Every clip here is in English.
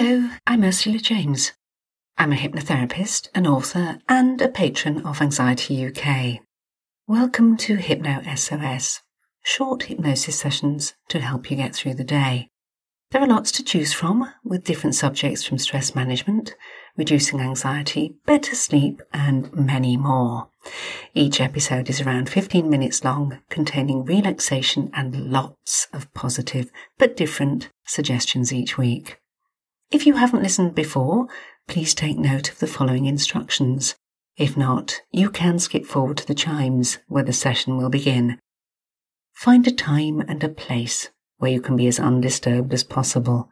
Hello, I'm Ursula James. I'm a hypnotherapist, an author, and a patron of Anxiety UK. Welcome to Hypno SOS, short hypnosis sessions to help you get through the day. There are lots to choose from, with different subjects from stress management, reducing anxiety, better sleep, and many more. Each episode is around 15 minutes long, containing relaxation and lots of positive but different suggestions each week. If you haven't listened before, please take note of the following instructions. If not, you can skip forward to the chimes where the session will begin. Find a time and a place where you can be as undisturbed as possible.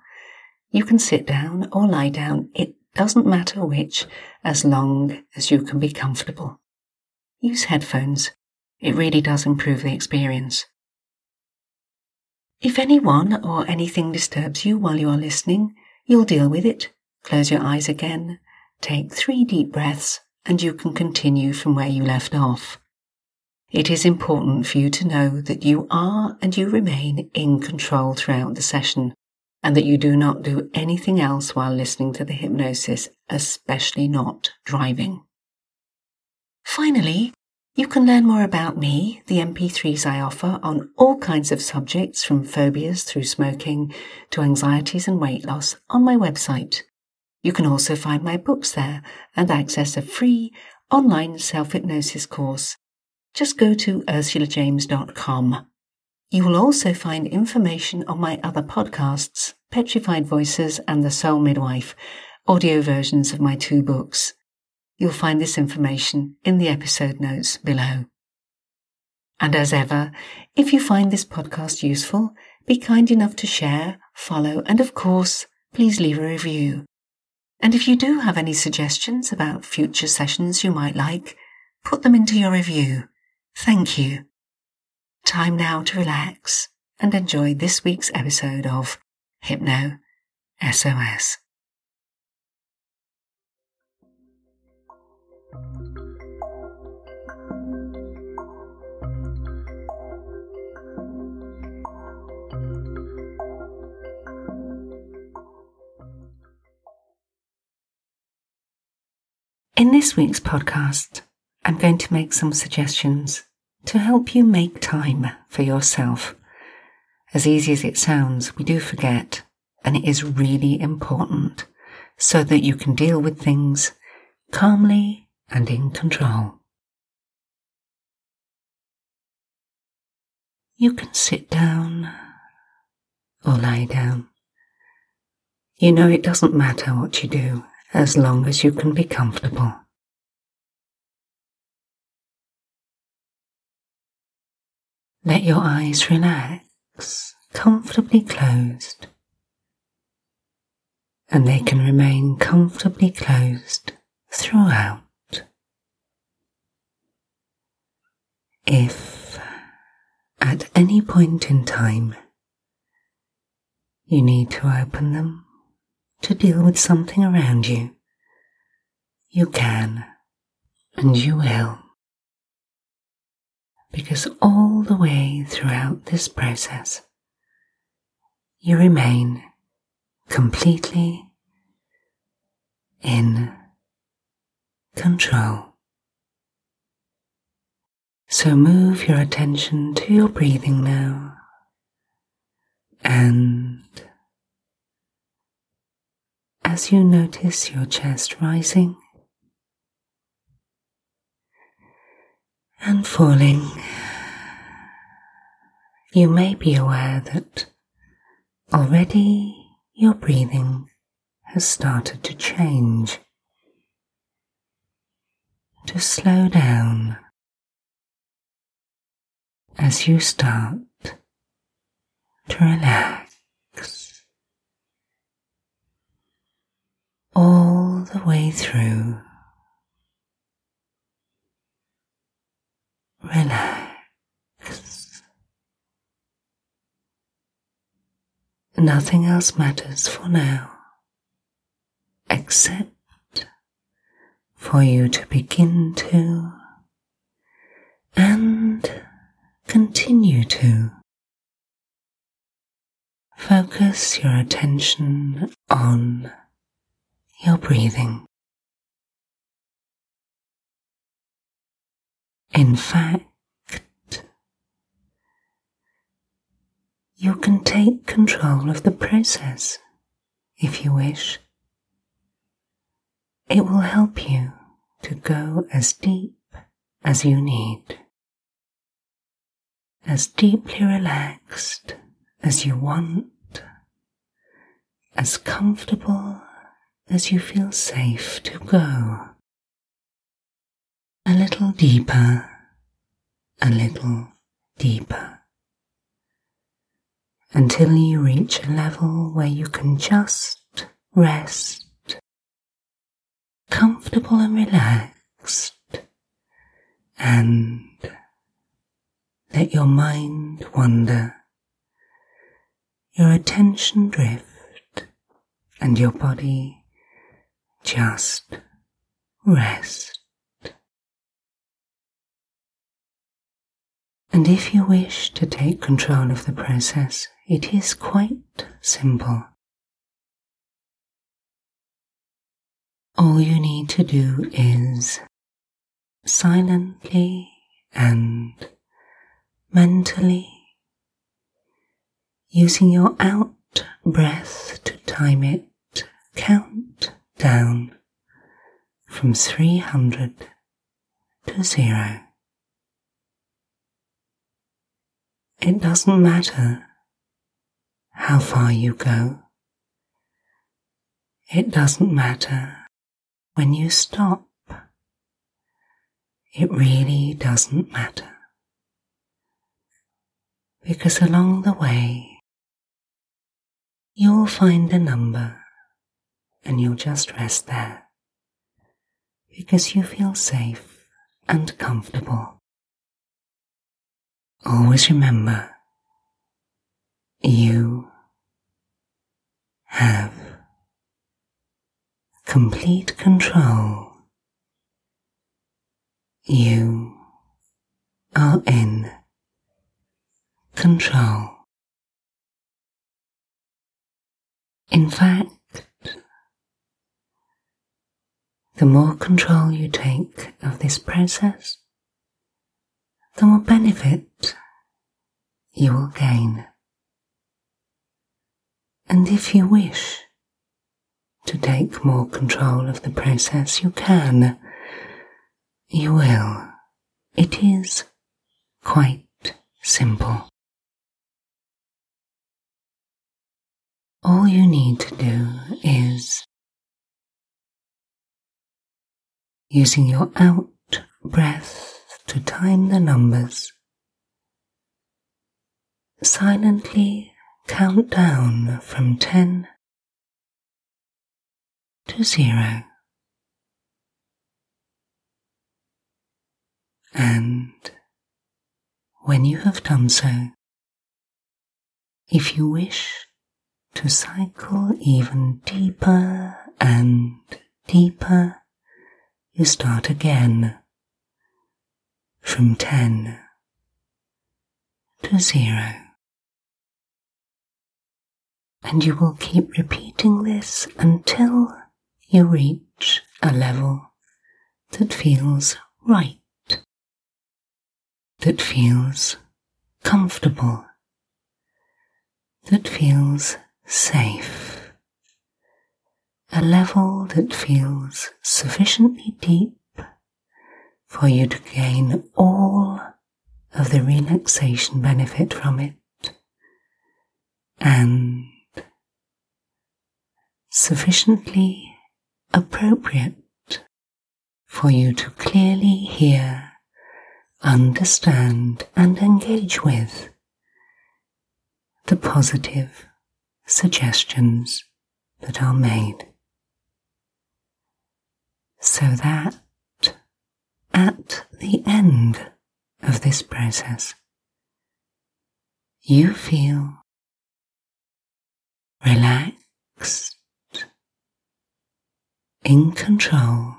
You can sit down or lie down, it doesn't matter which, as long as you can be comfortable. Use headphones. It really does improve the experience. If anyone or anything disturbs you while you are listening, You'll deal with it. Close your eyes again. Take three deep breaths and you can continue from where you left off. It is important for you to know that you are and you remain in control throughout the session and that you do not do anything else while listening to the hypnosis, especially not driving. Finally, you can learn more about me, the MP3s I offer on all kinds of subjects from phobias through smoking to anxieties and weight loss on my website. You can also find my books there and access a free online self-hypnosis course. Just go to ursulajames.com. You will also find information on my other podcasts, Petrified Voices and The Soul Midwife, audio versions of my two books. You'll find this information in the episode notes below. And as ever, if you find this podcast useful, be kind enough to share, follow, and of course, please leave a review. And if you do have any suggestions about future sessions you might like, put them into your review. Thank you. Time now to relax and enjoy this week's episode of Hypno SOS. In this week's podcast, I'm going to make some suggestions to help you make time for yourself. As easy as it sounds, we do forget, and it is really important so that you can deal with things calmly and in control. You can sit down or lie down. You know, it doesn't matter what you do as long as you can be comfortable. Let your eyes relax, comfortably closed, and they can remain comfortably closed throughout. If at any point in time you need to open them, to deal with something around you, you can and you will. Because all the way throughout this process, you remain completely in control. So move your attention to your breathing now and as you notice your chest rising and falling, you may be aware that already your breathing has started to change, to slow down as you start to relax. All the way through. Relax. Nothing else matters for now, except for you to begin to and continue to focus your attention on your breathing. In fact, you can take control of the process if you wish. It will help you to go as deep as you need, as deeply relaxed as you want, as comfortable as you feel safe to go. A little deeper, a little deeper, until you reach a level where you can just rest. Comfortable and relaxed, and let your mind wander, your attention drift, and your body just rest. And if you wish to take control of the process, it is quite simple. All you need to do is silently and mentally, using your out breath to time it, count down from 300 to zero. It doesn't matter how far you go. It doesn't matter when you stop, it really doesn't matter. Because along the way, you'll find a number and you'll just rest there because you feel safe and comfortable. Always remember, you have complete control. You are in control. In fact, the more control you take of this process, the more benefit you will gain. And if you wish, to take more control of the process, you can. You will. It is quite simple. All you need to do is using your out breath to time the numbers. Silently count down from 10 to zero. And when you have done so, if you wish to cycle even deeper and deeper, you start again from 10 to 0. And you will keep repeating this until you reach a level that feels right, that feels comfortable, that feels safe, a level that feels sufficiently deep for you to gain all of the relaxation benefit from it and sufficiently appropriate for you to clearly hear, understand, and engage with the positive suggestions that are made. So that at the end of this process, you feel relaxed in control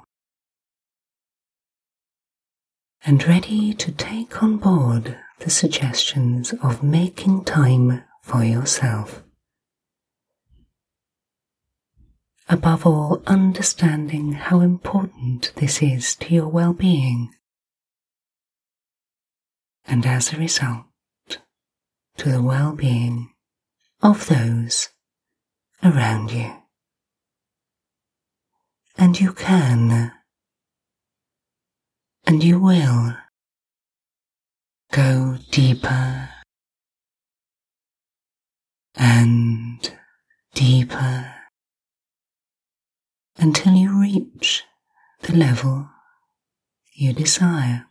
and ready to take on board the suggestions of making time for yourself above all, understanding how important this is to your well being, and as a result, to the well being of those around you. And you can, and you will, go deeper and deeper until you reach the level you desire.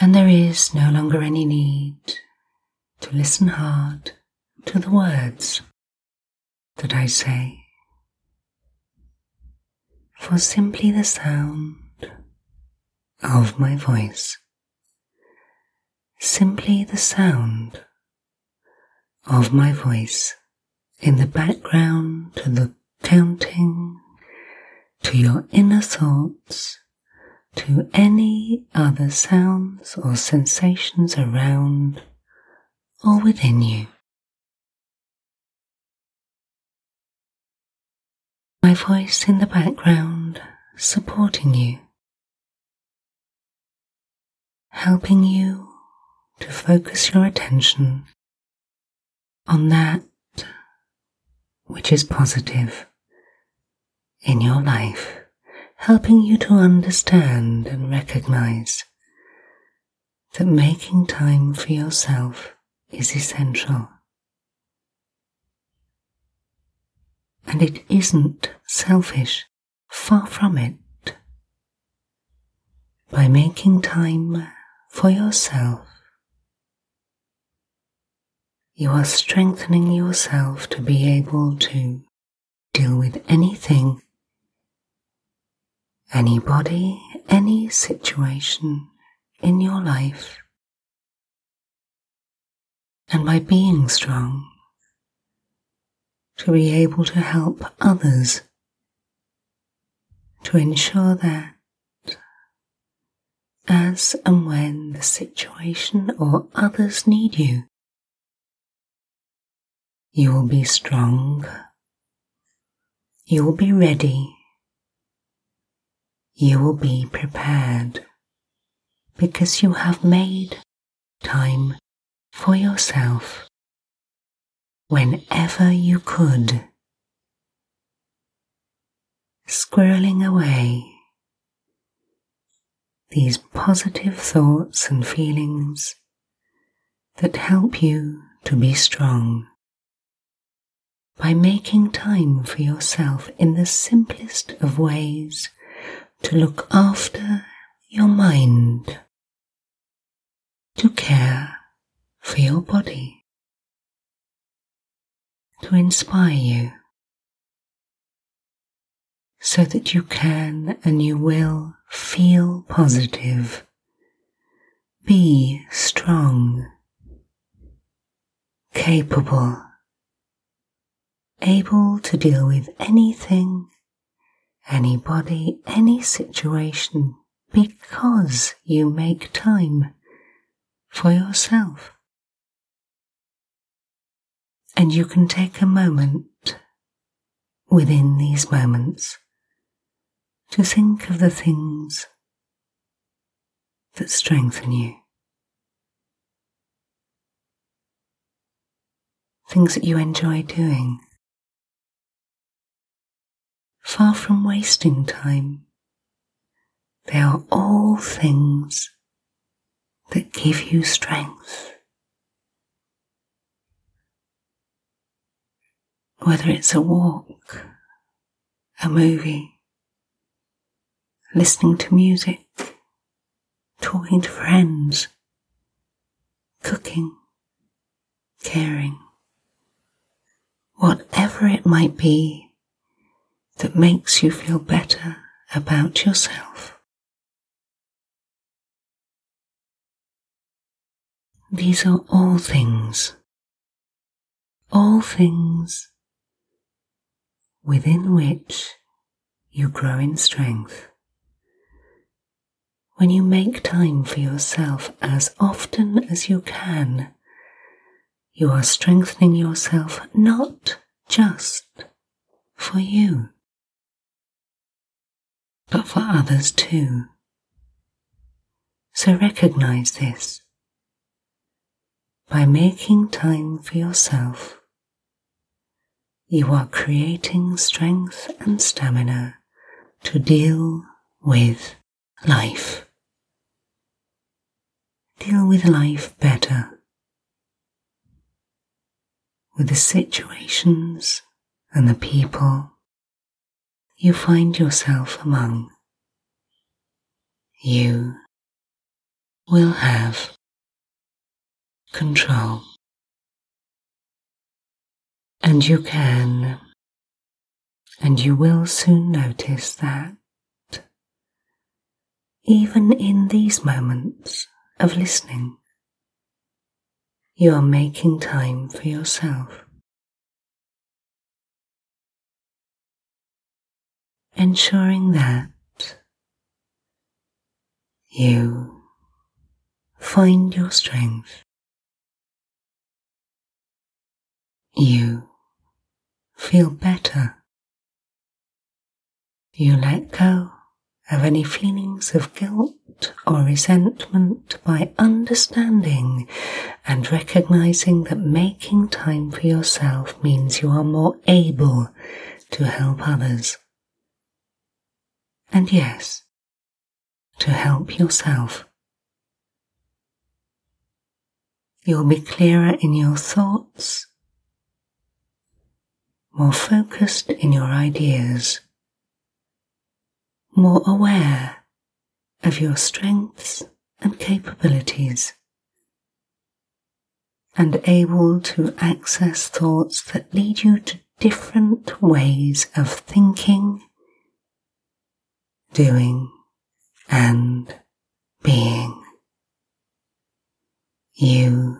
And there is no longer any need to listen hard to the words that I say, for simply the sound of my voice, simply the sound of my voice in the background to the counting, to your inner thoughts, to any other sounds or sensations around or within you. My voice in the background supporting you, helping you to focus your attention on that which is positive in your life, helping you to understand and recognize that making time for yourself is essential. And it isn't selfish, far from it. By making time for yourself, you are strengthening yourself to be able to deal with anything, anybody, any situation in your life. And by being strong, to be able to help others, to ensure that as and when the situation or others need you, you will be strong. You will be ready. You will be prepared because you have made time for yourself whenever you could. Squirreling away these positive thoughts and feelings that help you to be strong by making time for yourself in the simplest of ways to look after your mind, to care for your body, to inspire you so that you can and you will feel positive, be strong, capable able to deal with anything, anybody, any situation because you make time for yourself. And you can take a moment within these moments to think of the things that strengthen you. Things that you enjoy doing far from wasting time. They are all things that give you strength. Whether it's a walk, a movie, listening to music, talking to friends, cooking, caring, whatever it might be that makes you feel better about yourself. These are all things, all things within which you grow in strength. When you make time for yourself as often as you can, you are strengthening yourself not just for you, but for others too. So recognize this. By making time for yourself, you are creating strength and stamina to deal with life. Deal with life better. With the situations and the people you find yourself among. You will have control. And you can, and you will soon notice that even in these moments of listening, you are making time for yourself. Ensuring that you find your strength You feel better. You let go of any feelings of guilt or resentment by understanding and recognizing that making time for yourself means you are more able to help others. And yes, to help yourself. You'll be clearer in your thoughts more focused in your ideas, more aware of your strengths and capabilities, and able to access thoughts that lead you to different ways of thinking, doing, and being. You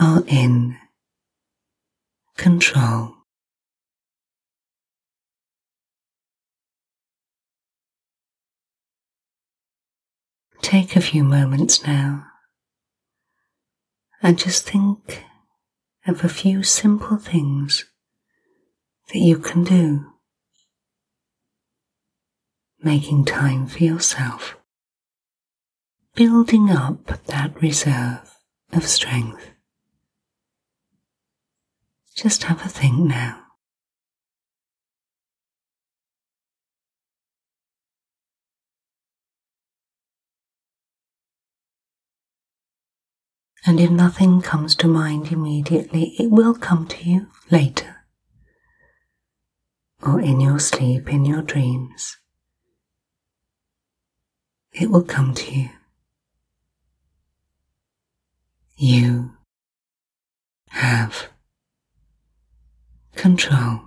are in control. Take a few moments now and just think of a few simple things that you can do, making time for yourself, building up that reserve of strength. Just have a think now. And if nothing comes to mind immediately, it will come to you later, or in your sleep, in your dreams. It will come to you. You have control.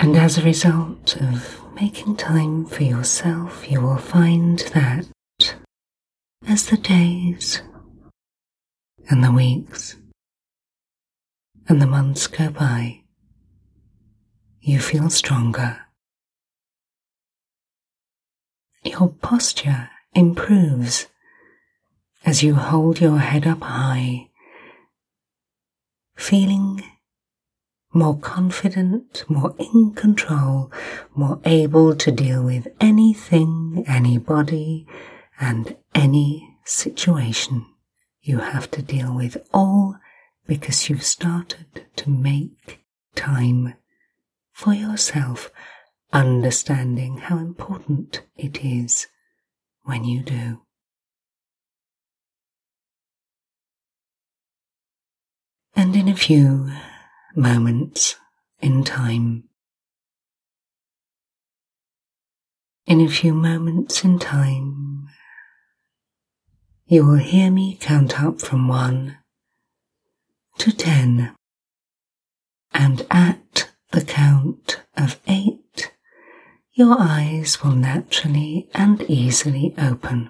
And as a result of making time for yourself, you will find that as the days and the weeks and the months go by, you feel stronger. Your posture improves as you hold your head up high, feeling more confident, more in control, more able to deal with anything, anybody, and any situation you have to deal with, all because you've started to make time for yourself, understanding how important it is when you do. And in a few moments in time, in a few moments in time, you will hear me count up from one to ten. And at the count of eight, your eyes will naturally and easily open.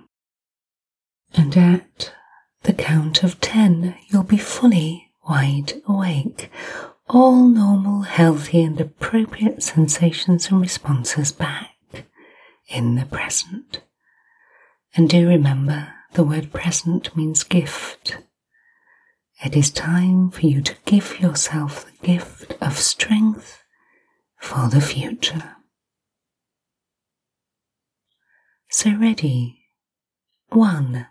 And at the count of ten, you'll be fully wide awake, all normal, healthy, and appropriate sensations and responses back in the present. And do remember the word present means gift. It is time for you to give yourself the gift of strength for the future. So ready. One,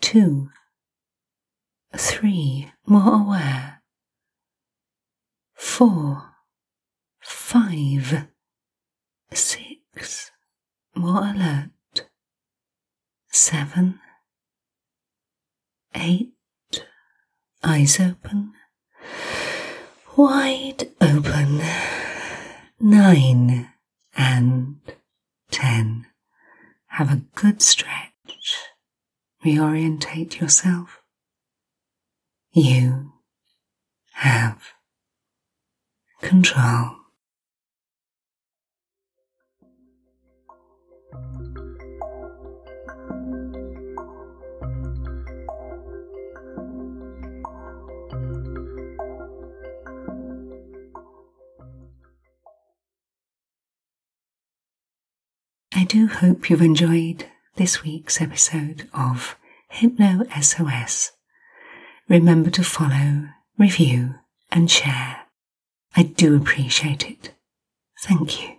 two, three, more aware. Four, five, six, more alert. Seven, eight, eyes open, wide open, nine. And ten. Have a good stretch. Reorientate yourself. You have control. Do hope you've enjoyed this week's episode of Hypno SOS. Remember to follow, review, and share. I do appreciate it. Thank you.